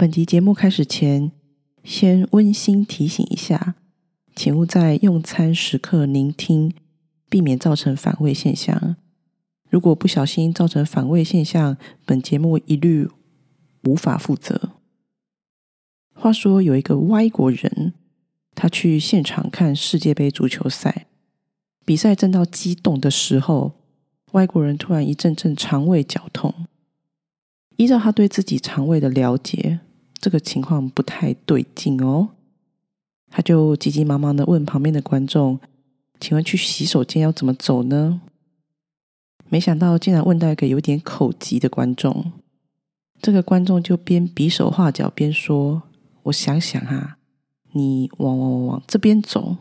本集节目开始前，先温馨提醒一下，请勿在用餐时刻聆听，避免造成反胃现象。如果不小心造成反胃现象，本节目一律无法负责。话说，有一个外国人，他去现场看世界杯足球赛，比赛正到激动的时候，外国人突然一阵阵肠胃绞痛。依照他对自己肠胃的了解，这个情况不太对劲哦。他就急急忙忙的问旁边的观众：“请问去洗手间要怎么走呢？”没想到竟然问到一个有点口急的观众。这个观众就边比手画脚边说：“我想想哈，你往往往往这边走，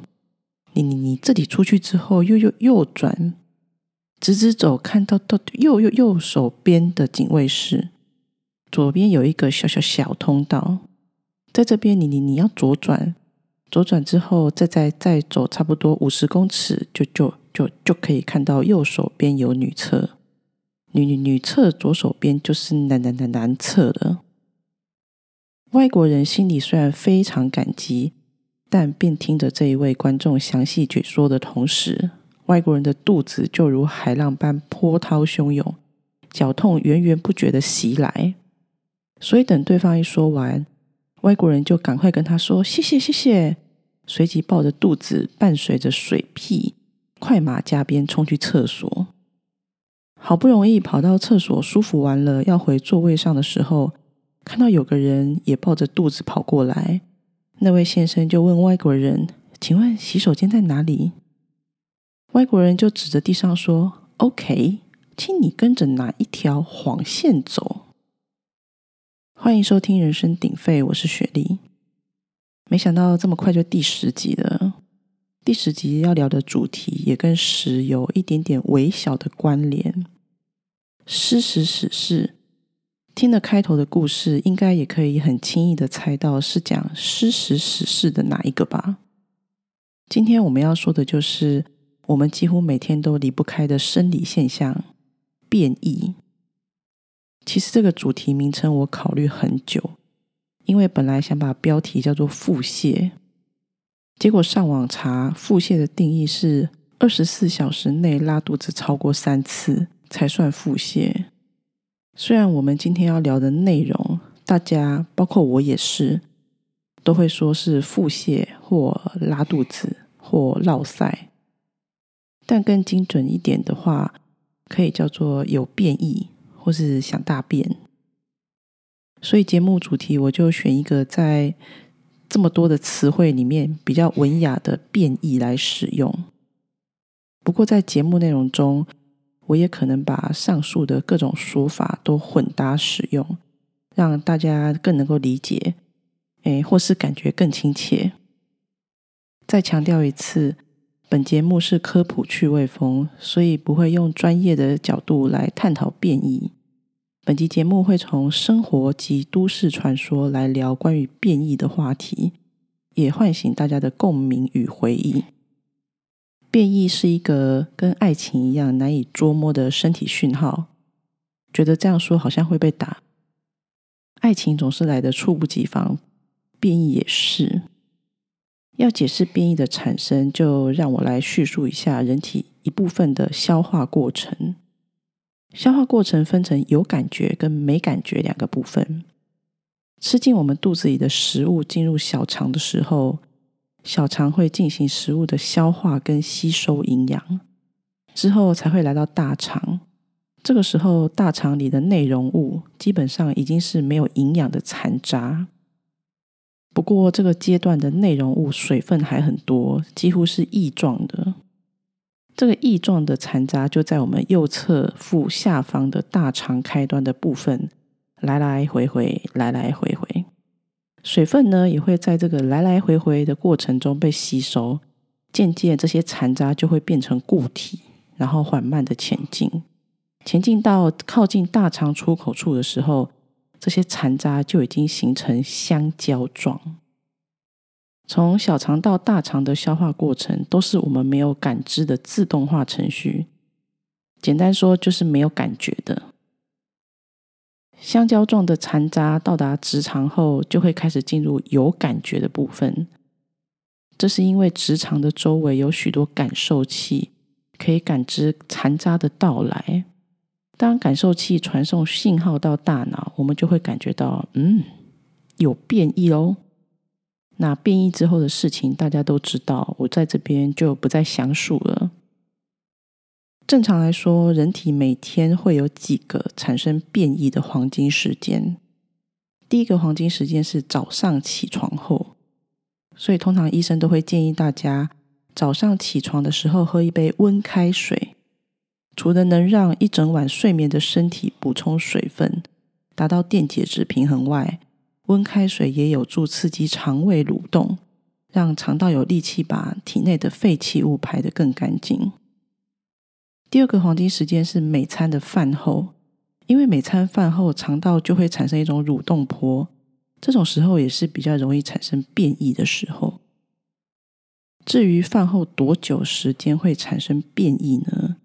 你你你这里出去之后，右右右转，直直走，看到到右右右手边的警卫室。”左边有一个小小小通道，在这边，你你你要左转，左转之后，再再再走差不多五十公尺，就就就就可以看到右手边有女厕，女女女厕左手边就是男男男男厕了。外国人心里虽然非常感激，但便听着这一位观众详细解说的同时，外国人的肚子就如海浪般波涛汹涌，绞痛源源不绝的袭来。所以等对方一说完，外国人就赶快跟他说：“谢谢，谢谢。”随即抱着肚子，伴随着水屁，快马加鞭冲去厕所。好不容易跑到厕所舒服完了，要回座位上的时候，看到有个人也抱着肚子跑过来。那位先生就问外国人：“请问洗手间在哪里？”外国人就指着地上说：“OK，请你跟着哪一条黄线走。”欢迎收听《人声鼎沸》，我是雪莉。没想到这么快就第十集了。第十集要聊的主题也跟十有一点点微小的关联。诗史史事，听了开头的故事，应该也可以很轻易的猜到是讲诗史史事的哪一个吧？今天我们要说的就是我们几乎每天都离不开的生理现象——变异。其实这个主题名称我考虑很久，因为本来想把标题叫做腹泻，结果上网查腹泻的定义是二十四小时内拉肚子超过三次才算腹泻。虽然我们今天要聊的内容，大家包括我也是，都会说是腹泻或拉肚子或落塞，但更精准一点的话，可以叫做有变异。或是想大便，所以节目主题我就选一个在这么多的词汇里面比较文雅的变异来使用。不过在节目内容中，我也可能把上述的各种说法都混搭使用，让大家更能够理解，哎，或是感觉更亲切。再强调一次。本节目是科普趣味风，所以不会用专业的角度来探讨变异。本集节目会从生活及都市传说来聊关于变异的话题，也唤醒大家的共鸣与回忆。变异是一个跟爱情一样难以捉摸的身体讯号，觉得这样说好像会被打。爱情总是来的猝不及防，变异也是。要解释变异的产生，就让我来叙述一下人体一部分的消化过程。消化过程分成有感觉跟没感觉两个部分。吃进我们肚子里的食物进入小肠的时候，小肠会进行食物的消化跟吸收营养，之后才会来到大肠。这个时候，大肠里的内容物基本上已经是没有营养的残渣。不过，这个阶段的内容物水分还很多，几乎是液状的。这个液状的残渣就在我们右侧腹下方的大肠开端的部分来来回回，来来回回。水分呢，也会在这个来来回回的过程中被吸收，渐渐这些残渣就会变成固体，然后缓慢的前进。前进到靠近大肠出口处的时候。这些残渣就已经形成香蕉状。从小肠到大肠的消化过程，都是我们没有感知的自动化程序。简单说，就是没有感觉的。香蕉状的残渣到达直肠后，就会开始进入有感觉的部分。这是因为直肠的周围有许多感受器，可以感知残渣的到来。当感受器传送信号到大脑，我们就会感觉到，嗯，有变异哦。那变异之后的事情，大家都知道，我在这边就不再详述了。正常来说，人体每天会有几个产生变异的黄金时间。第一个黄金时间是早上起床后，所以通常医生都会建议大家早上起床的时候喝一杯温开水。除了能让一整晚睡眠的身体补充水分，达到电解质平衡外，温开水也有助刺激肠胃蠕动，让肠道有力气把体内的废弃物排得更干净。第二个黄金时间是每餐的饭后，因为每餐饭后肠道就会产生一种蠕动波，这种时候也是比较容易产生变异的时候。至于饭后多久时间会产生变异呢？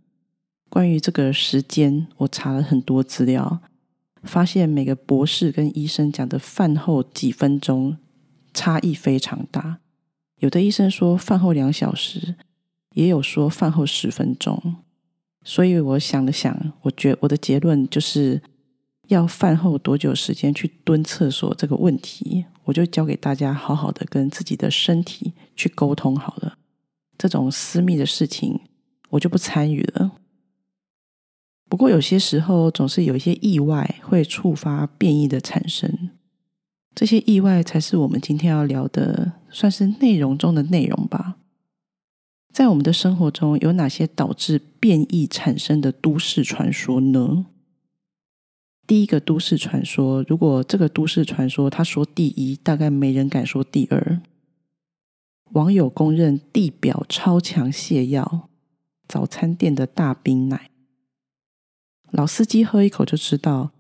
关于这个时间，我查了很多资料，发现每个博士跟医生讲的饭后几分钟差异非常大。有的医生说饭后两小时，也有说饭后十分钟。所以我想了想，我觉我的结论就是要饭后多久时间去蹲厕所这个问题，我就交给大家好好的跟自己的身体去沟通好了。这种私密的事情，我就不参与了。不过有些时候总是有一些意外会触发变异的产生，这些意外才是我们今天要聊的，算是内容中的内容吧。在我们的生活中有哪些导致变异产生的都市传说呢？第一个都市传说，如果这个都市传说他说第一，大概没人敢说第二。网友公认地表超强泻药——早餐店的大冰奶。老司机喝一口就知道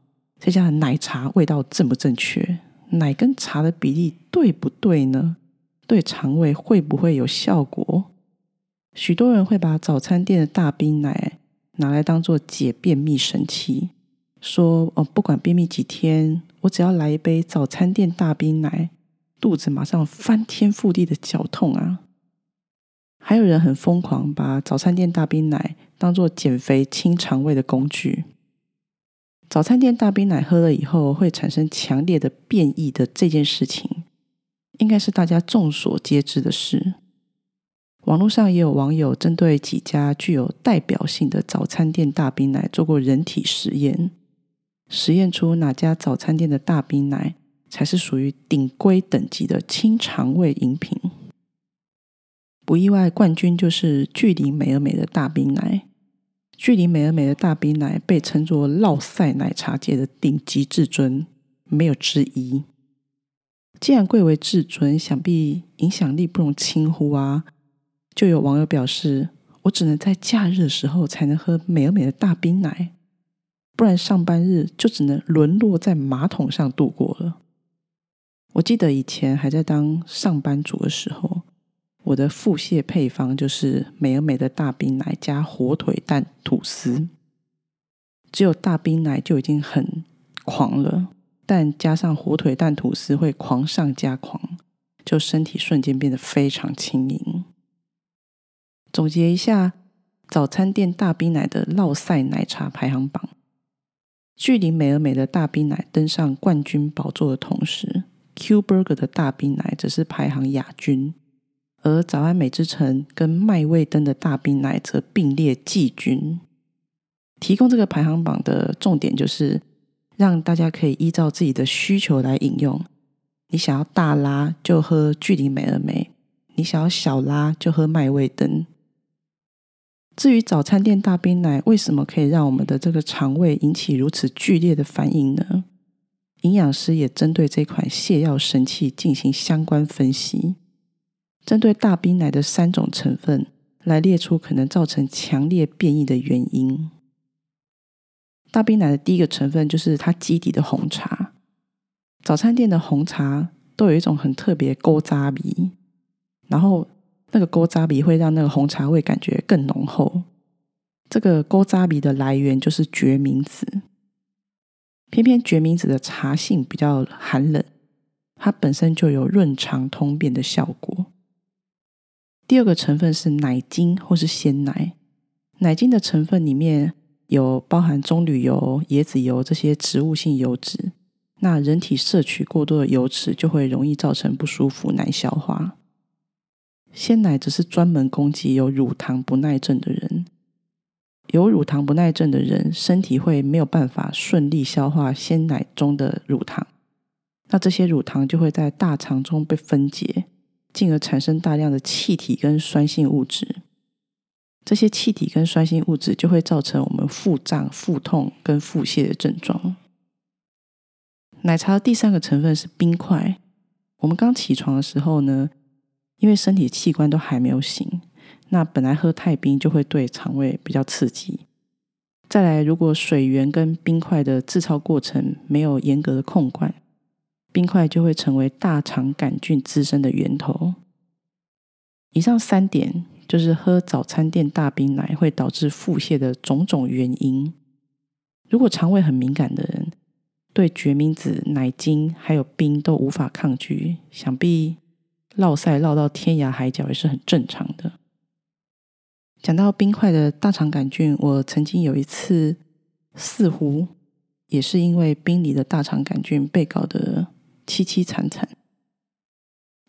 这家的奶茶味道正不正确，奶跟茶的比例对不对呢？对肠胃会不会有效果？许多人会把早餐店的大冰奶拿来当做解便秘神器，说哦，不管便秘几天，我只要来一杯早餐店大冰奶，肚子马上翻天覆地的绞痛啊！还有人很疯狂，把早餐店大冰奶。当做减肥清肠胃的工具，早餐店大冰奶喝了以后会产生强烈的变异的这件事情，应该是大家众所皆知的事。网络上也有网友针对几家具有代表性的早餐店大冰奶做过人体实验，实验出哪家早餐店的大冰奶才是属于顶规等级的清肠胃饮品。不意外，冠军就是距离美而美的大冰奶。距离美而美的大冰奶被称作“酪赛奶茶界的顶级至尊”，没有之一。既然贵为至尊，想必影响力不容轻忽啊！就有网友表示：“我只能在假日的时候才能喝美而美的大冰奶，不然上班日就只能沦落在马桶上度过了。”我记得以前还在当上班族的时候。我的腹泻配方就是美而美的大冰奶加火腿蛋吐司，只有大冰奶就已经很狂了，但加上火腿蛋吐司会狂上加狂，就身体瞬间变得非常轻盈。总结一下，早餐店大冰奶的烙赛奶茶排行榜，距离美而美的大冰奶登上冠军宝座的同时，Q Burger 的大冰奶则是排行亚军。而早安美之城跟麦味登的大冰奶则并列季军。提供这个排行榜的重点就是让大家可以依照自己的需求来饮用。你想要大拉就喝距离美而美，你想要小拉就喝麦味登。至于早餐店大冰奶为什么可以让我们的这个肠胃引起如此剧烈的反应呢？营养师也针对这款泻药神器进行相关分析。针对大冰奶的三种成分来列出可能造成强烈变异的原因。大冰奶的第一个成分就是它基底的红茶。早餐店的红茶都有一种很特别勾渣鼻，然后那个勾渣鼻会让那个红茶味感觉更浓厚。这个勾渣鼻的来源就是决明子。偏偏决明子的茶性比较寒冷，它本身就有润肠通便的效果。第二个成分是奶精或是鲜奶，奶精的成分里面有包含棕榈油、椰子油这些植物性油脂。那人体摄取过多的油脂，就会容易造成不舒服、难消化。鲜奶则是专门攻击有乳糖不耐症的人。有乳糖不耐症的人，身体会没有办法顺利消化鲜奶中的乳糖，那这些乳糖就会在大肠中被分解，进而产生大量的气体跟酸性物质。这些气体跟酸性物质就会造成我们腹胀、腹痛跟腹泻的症状。奶茶的第三个成分是冰块。我们刚起床的时候呢，因为身体器官都还没有醒，那本来喝太冰就会对肠胃比较刺激。再来，如果水源跟冰块的制造过程没有严格的控管，冰块就会成为大肠杆菌滋生的源头。以上三点就是喝早餐店大冰奶会导致腹泻的种种原因。如果肠胃很敏感的人，对决明子、奶精还有冰都无法抗拒，想必落塞落到天涯海角也是很正常的。讲到冰块的大肠杆菌，我曾经有一次似乎也是因为冰里的大肠杆菌被搞得凄凄惨惨。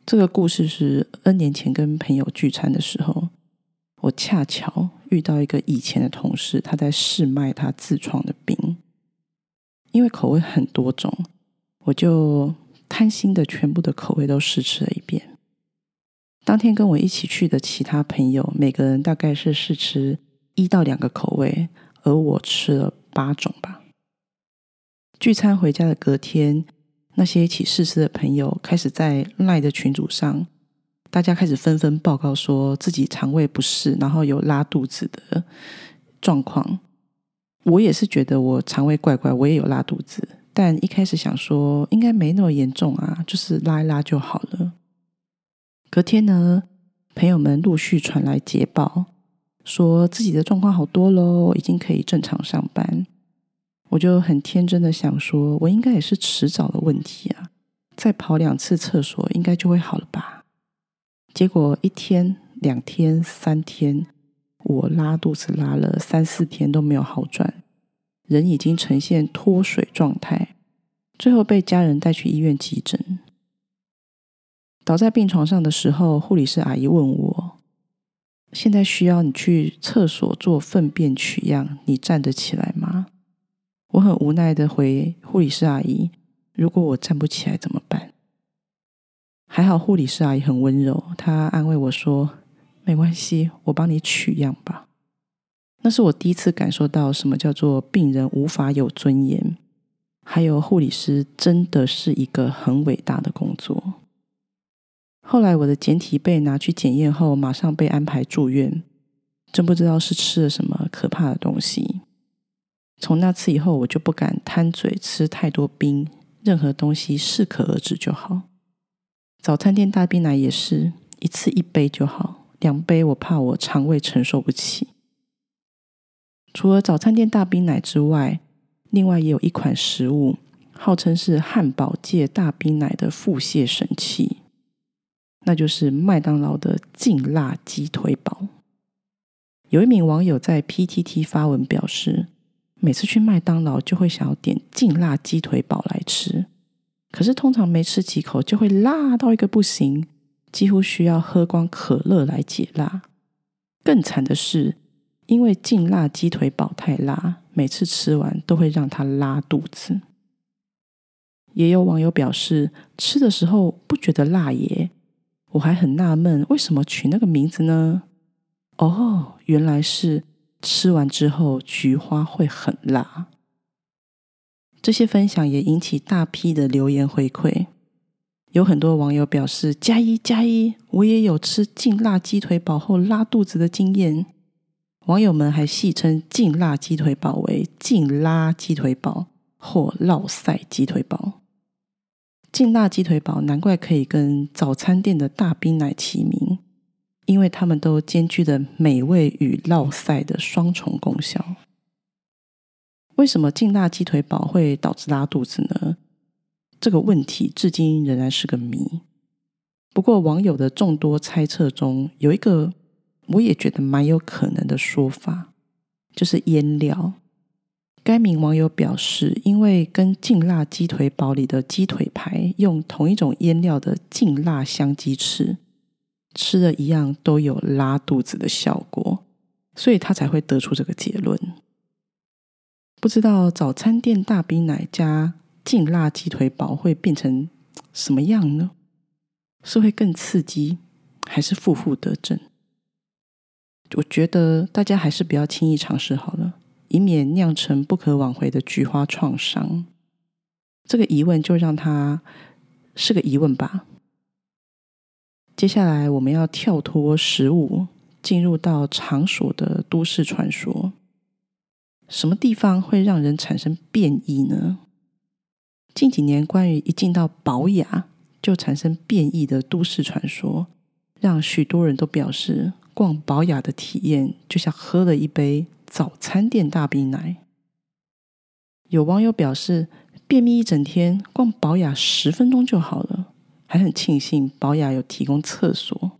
这个故事是 N 年前跟朋友聚餐的时候，我恰巧遇到一个以前的同事，他在试卖他自创的冰。因为口味很多种，我就贪心的全部的口味都试吃了一遍。当天跟我一起去的其他朋友，每个人大概是试吃一到两个口味，而我吃了八种吧。聚餐回家的隔天，那些一起试吃的朋友开始在赖的群组上，大家开始纷纷报告说自己肠胃不适，然后有拉肚子的状况。我也是觉得我肠胃怪怪，我也有拉肚子，但一开始想说应该没那么严重啊，就是拉一拉就好了。隔天呢，朋友们陆续传来捷报，说自己的状况好多喽，已经可以正常上班。我就很天真的想说，我应该也是迟早的问题啊，再跑两次厕所应该就会好了吧。结果一天、两天、三天。我拉肚子拉了三四天都没有好转，人已经呈现脱水状态，最后被家人带去医院急诊。倒在病床上的时候，护理师阿姨问我：“现在需要你去厕所做粪便取样，你站得起来吗？”我很无奈的回护理师阿姨：“如果我站不起来怎么办？”还好护理师阿姨很温柔，她安慰我说。没关系，我帮你取样吧。那是我第一次感受到什么叫做病人无法有尊严，还有护理师真的是一个很伟大的工作。后来我的简体被拿去检验后，马上被安排住院。真不知道是吃了什么可怕的东西。从那次以后，我就不敢贪嘴吃太多冰，任何东西适可而止就好。早餐店大冰奶也是一次一杯就好。两杯，我怕我肠胃承受不起。除了早餐店大冰奶之外，另外也有一款食物，号称是汉堡界大冰奶的腹泻神器，那就是麦当劳的劲辣鸡腿堡。有一名网友在 PTT 发文表示，每次去麦当劳就会想要点劲辣鸡腿堡来吃，可是通常没吃几口就会辣到一个不行。几乎需要喝光可乐来解辣。更惨的是，因为劲辣鸡腿堡太辣，每次吃完都会让他拉肚子。也有网友表示，吃的时候不觉得辣耶。我还很纳闷，为什么取那个名字呢？哦，原来是吃完之后菊花会很辣。这些分享也引起大批的留言回馈。有很多网友表示加一加一，我也有吃劲辣鸡腿堡后拉肚子的经验。网友们还戏称劲辣鸡腿堡为劲拉鸡腿堡或烙塞鸡腿堡。劲辣鸡腿堡难怪可以跟早餐店的大冰奶齐名，因为他们都兼具的美味与烙塞的双重功效。为什么劲辣鸡腿堡会导致拉肚子呢？这个问题至今仍然是个谜。不过，网友的众多猜测中，有一个我也觉得蛮有可能的说法，就是腌料。该名网友表示，因为跟劲辣鸡腿堡里的鸡腿排用同一种腌料的劲辣香鸡翅，吃的一样都有拉肚子的效果，所以他才会得出这个结论。不知道早餐店大冰奶加劲辣鸡腿堡会变成什么样呢？是会更刺激，还是负负得正？我觉得大家还是不要轻易尝试好了。以免酿成不可挽回的菊花创伤，这个疑问就让它是个疑问吧。接下来我们要跳脱食物，进入到场所的都市传说。什么地方会让人产生变异呢？近几年关于一进到保雅就产生变异的都市传说，让许多人都表示逛保雅的体验就像喝了一杯。早餐店大冰奶，有网友表示便秘一整天，逛保雅十分钟就好了，还很庆幸保雅有提供厕所。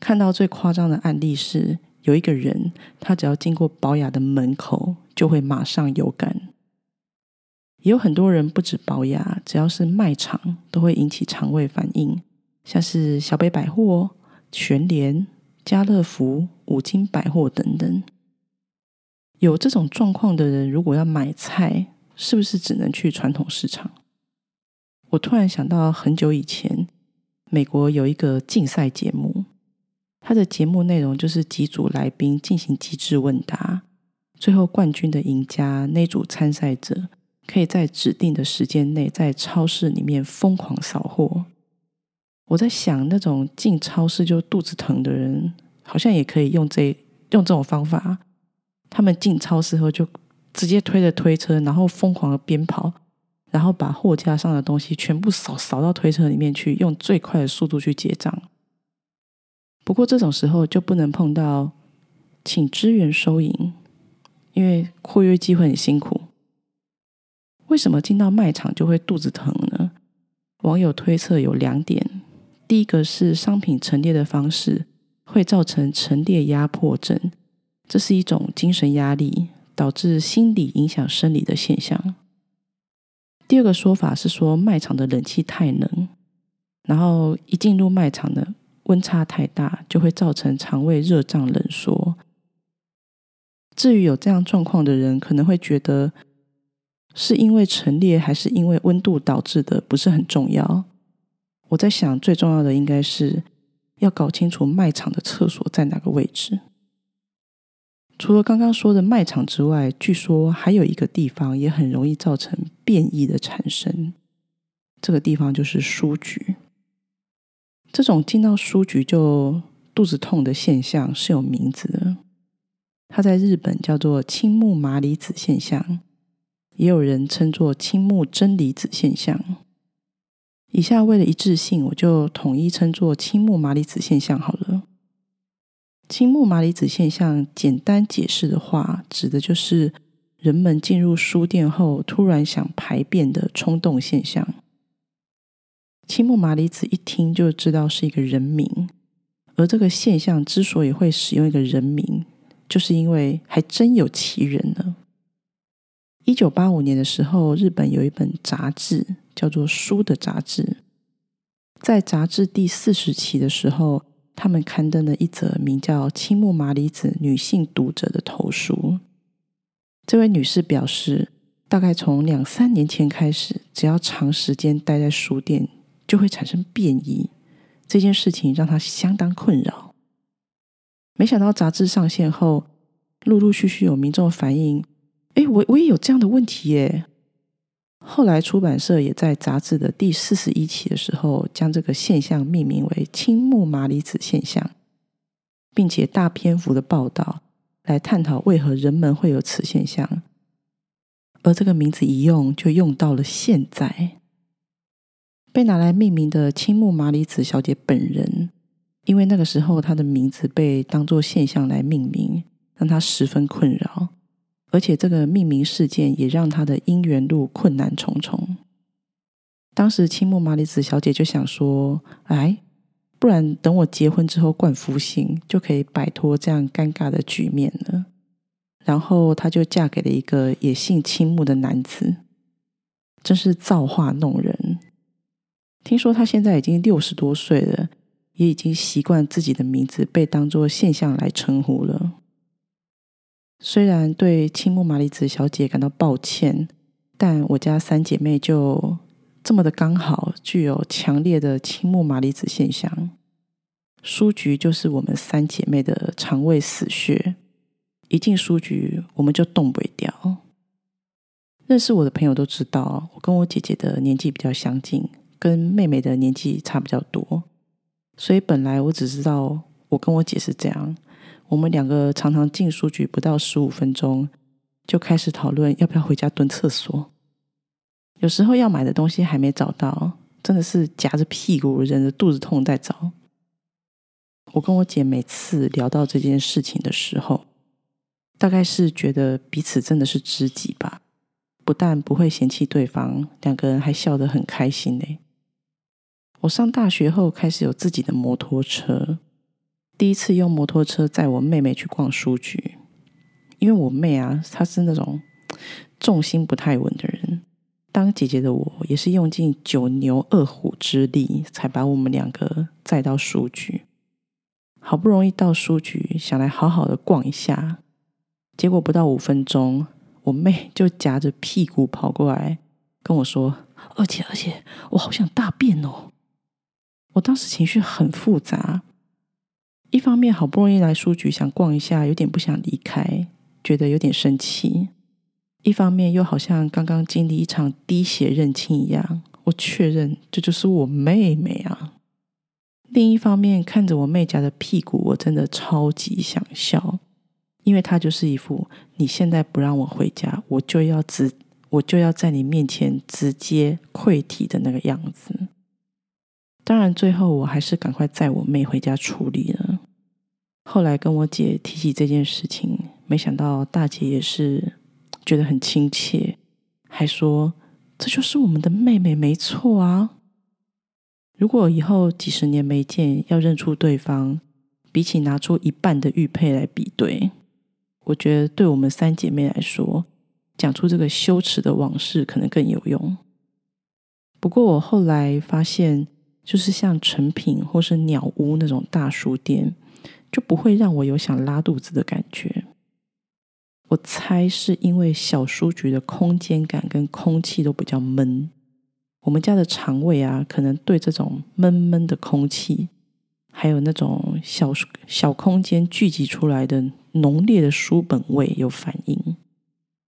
看到最夸张的案例是，有一个人他只要经过保雅的门口，就会马上有感。也有很多人不止保雅，只要是卖场都会引起肠胃反应，像是小北百货、全联、家乐福、五金百货等等。有这种状况的人，如果要买菜，是不是只能去传统市场？我突然想到，很久以前，美国有一个竞赛节目，它的节目内容就是几组来宾进行机智问答，最后冠军的赢家那组参赛者可以在指定的时间内在超市里面疯狂扫货。我在想，那种进超市就肚子疼的人，好像也可以用这用这种方法。他们进超市后就直接推着推车，然后疯狂的鞭跑，然后把货架上的东西全部扫扫到推车里面去，用最快的速度去结账。不过这种时候就不能碰到请支援收银，因为括约机会很辛苦。为什么进到卖场就会肚子疼呢？网友推测有两点：第一个是商品陈列的方式会造成陈列压迫症。这是一种精神压力导致心理影响生理的现象。第二个说法是说卖场的冷气太冷，然后一进入卖场的温差太大，就会造成肠胃热胀冷缩。至于有这样状况的人，可能会觉得是因为陈列还是因为温度导致的，不是很重要。我在想，最重要的应该是要搞清楚卖场的厕所在哪个位置。除了刚刚说的卖场之外，据说还有一个地方也很容易造成变异的产生。这个地方就是书局。这种进到书局就肚子痛的现象是有名字的，它在日本叫做青木麻里子现象，也有人称作青木真离子现象。以下为了一致性，我就统一称作青木麻里子现象好了。青木麻里子现象，简单解释的话，指的就是人们进入书店后突然想排便的冲动现象。青木麻里子一听就知道是一个人名，而这个现象之所以会使用一个人名，就是因为还真有其人呢。一九八五年的时候，日本有一本杂志叫做《书》的杂志，在杂志第四十期的时候。他们刊登了一则名叫“青木麻里子女性读者”的投书。这位女士表示，大概从两三年前开始，只要长时间待在书店，就会产生变异。这件事情让她相当困扰。没想到杂志上线后，陆陆续续有民众反映：“哎，我我也有这样的问题耶。”后来，出版社也在杂志的第四十一期的时候，将这个现象命名为“青木麻里子现象”，并且大篇幅的报道来探讨为何人们会有此现象。而这个名字一用，就用到了现在。被拿来命名的青木麻里子小姐本人，因为那个时候她的名字被当作现象来命名，让她十分困扰。而且这个命名事件也让他的姻缘路困难重重。当时青木麻里子小姐就想说：“哎，不然等我结婚之后冠夫姓，就可以摆脱这样尴尬的局面了。”然后她就嫁给了一个也姓青木的男子，真是造化弄人。听说她现在已经六十多岁了，也已经习惯自己的名字被当作现象来称呼了。虽然对青木麻里子小姐感到抱歉，但我家三姐妹就这么的刚好具有强烈的青木麻里子现象。书局就是我们三姐妹的肠胃死穴，一进书局我们就动不掉。认识我的朋友都知道，我跟我姐姐的年纪比较相近，跟妹妹的年纪差比较多，所以本来我只知道我跟我姐是这样。我们两个常常进书局不到十五分钟，就开始讨论要不要回家蹲厕所。有时候要买的东西还没找到，真的是夹着屁股忍着肚子痛在找。我跟我姐每次聊到这件事情的时候，大概是觉得彼此真的是知己吧。不但不会嫌弃对方，两个人还笑得很开心呢。我上大学后开始有自己的摩托车。第一次用摩托车载我妹妹去逛书局，因为我妹啊，她是那种重心不太稳的人。当姐姐的我，也是用尽九牛二虎之力，才把我们两个载到书局。好不容易到书局，想来好好的逛一下，结果不到五分钟，我妹就夹着屁股跑过来跟我说：“而且，而且，我好想大便哦！”我当时情绪很复杂。一方面好不容易来书局想逛一下，有点不想离开，觉得有点生气；一方面又好像刚刚经历一场滴血认亲一样，我确认这就是我妹妹啊。另一方面看着我妹家的屁股，我真的超级想笑，因为她就是一副你现在不让我回家，我就要直我就要在你面前直接溃体的那个样子。当然，最后我还是赶快载我妹回家处理了。后来跟我姐提起这件事情，没想到大姐也是觉得很亲切，还说这就是我们的妹妹，没错啊。如果以后几十年没见，要认出对方，比起拿出一半的玉佩来比对，我觉得对我们三姐妹来说，讲出这个羞耻的往事可能更有用。不过我后来发现。就是像成品或是鸟屋那种大书店，就不会让我有想拉肚子的感觉。我猜是因为小书局的空间感跟空气都比较闷，我们家的肠胃啊，可能对这种闷闷的空气，还有那种小小空间聚集出来的浓烈的书本味有反应。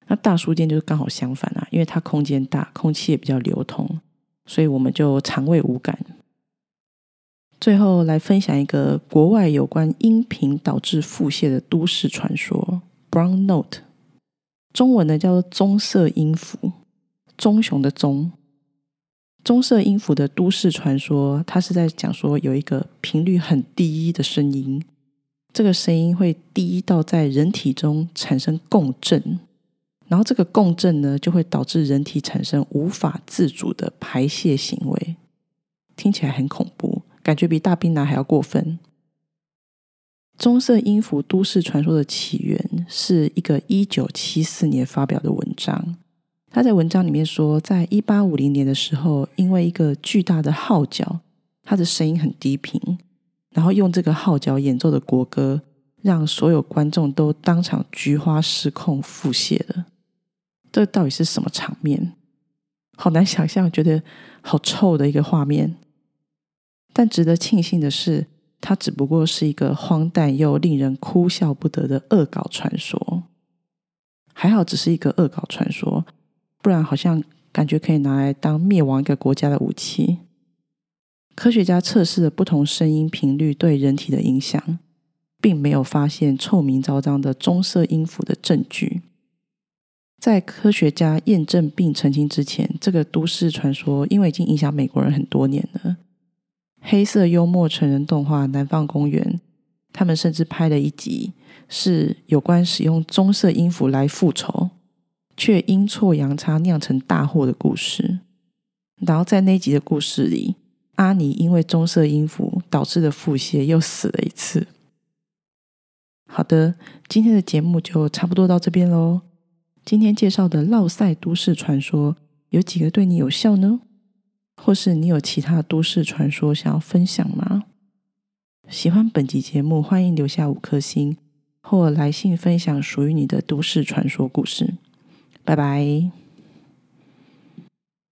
那大书店就是刚好相反啊，因为它空间大，空气也比较流通，所以我们就肠胃无感。最后来分享一个国外有关音频导致腹泻的都市传说 ——Brown Note，中文呢叫做棕色音符，棕熊的棕。棕色音符的都市传说，它是在讲说有一个频率很低的声音，这个声音会低到在人体中产生共振，然后这个共振呢就会导致人体产生无法自主的排泄行为，听起来很恐怖。感觉比大冰男还要过分。棕色音符都市传说的起源是一个一九七四年发表的文章。他在文章里面说，在一八五零年的时候，因为一个巨大的号角，它的声音很低频，然后用这个号角演奏的国歌，让所有观众都当场菊花失控腹泻了。这到底是什么场面？好难想象，觉得好臭的一个画面。但值得庆幸的是，它只不过是一个荒诞又令人哭笑不得的恶搞传说。还好，只是一个恶搞传说，不然好像感觉可以拿来当灭亡一个国家的武器。科学家测试了不同声音频率对人体的影响，并没有发现臭名昭彰的棕色音符的证据。在科学家验证并澄清之前，这个都市传说因为已经影响美国人很多年了。黑色幽默成人动画《南方公园》他们甚至拍了一集，是有关使用棕色音符来复仇，却阴错阳差酿成大祸的故事。然后在那集的故事里，阿尼因为棕色音符导致的腹泻又死了一次。好的，今天的节目就差不多到这边喽。今天介绍的烙赛都市传说有几个对你有效呢？或是你有其他都市传说想要分享吗？喜欢本集节目，欢迎留下五颗星或来信分享属于你的都市传说故事。拜拜。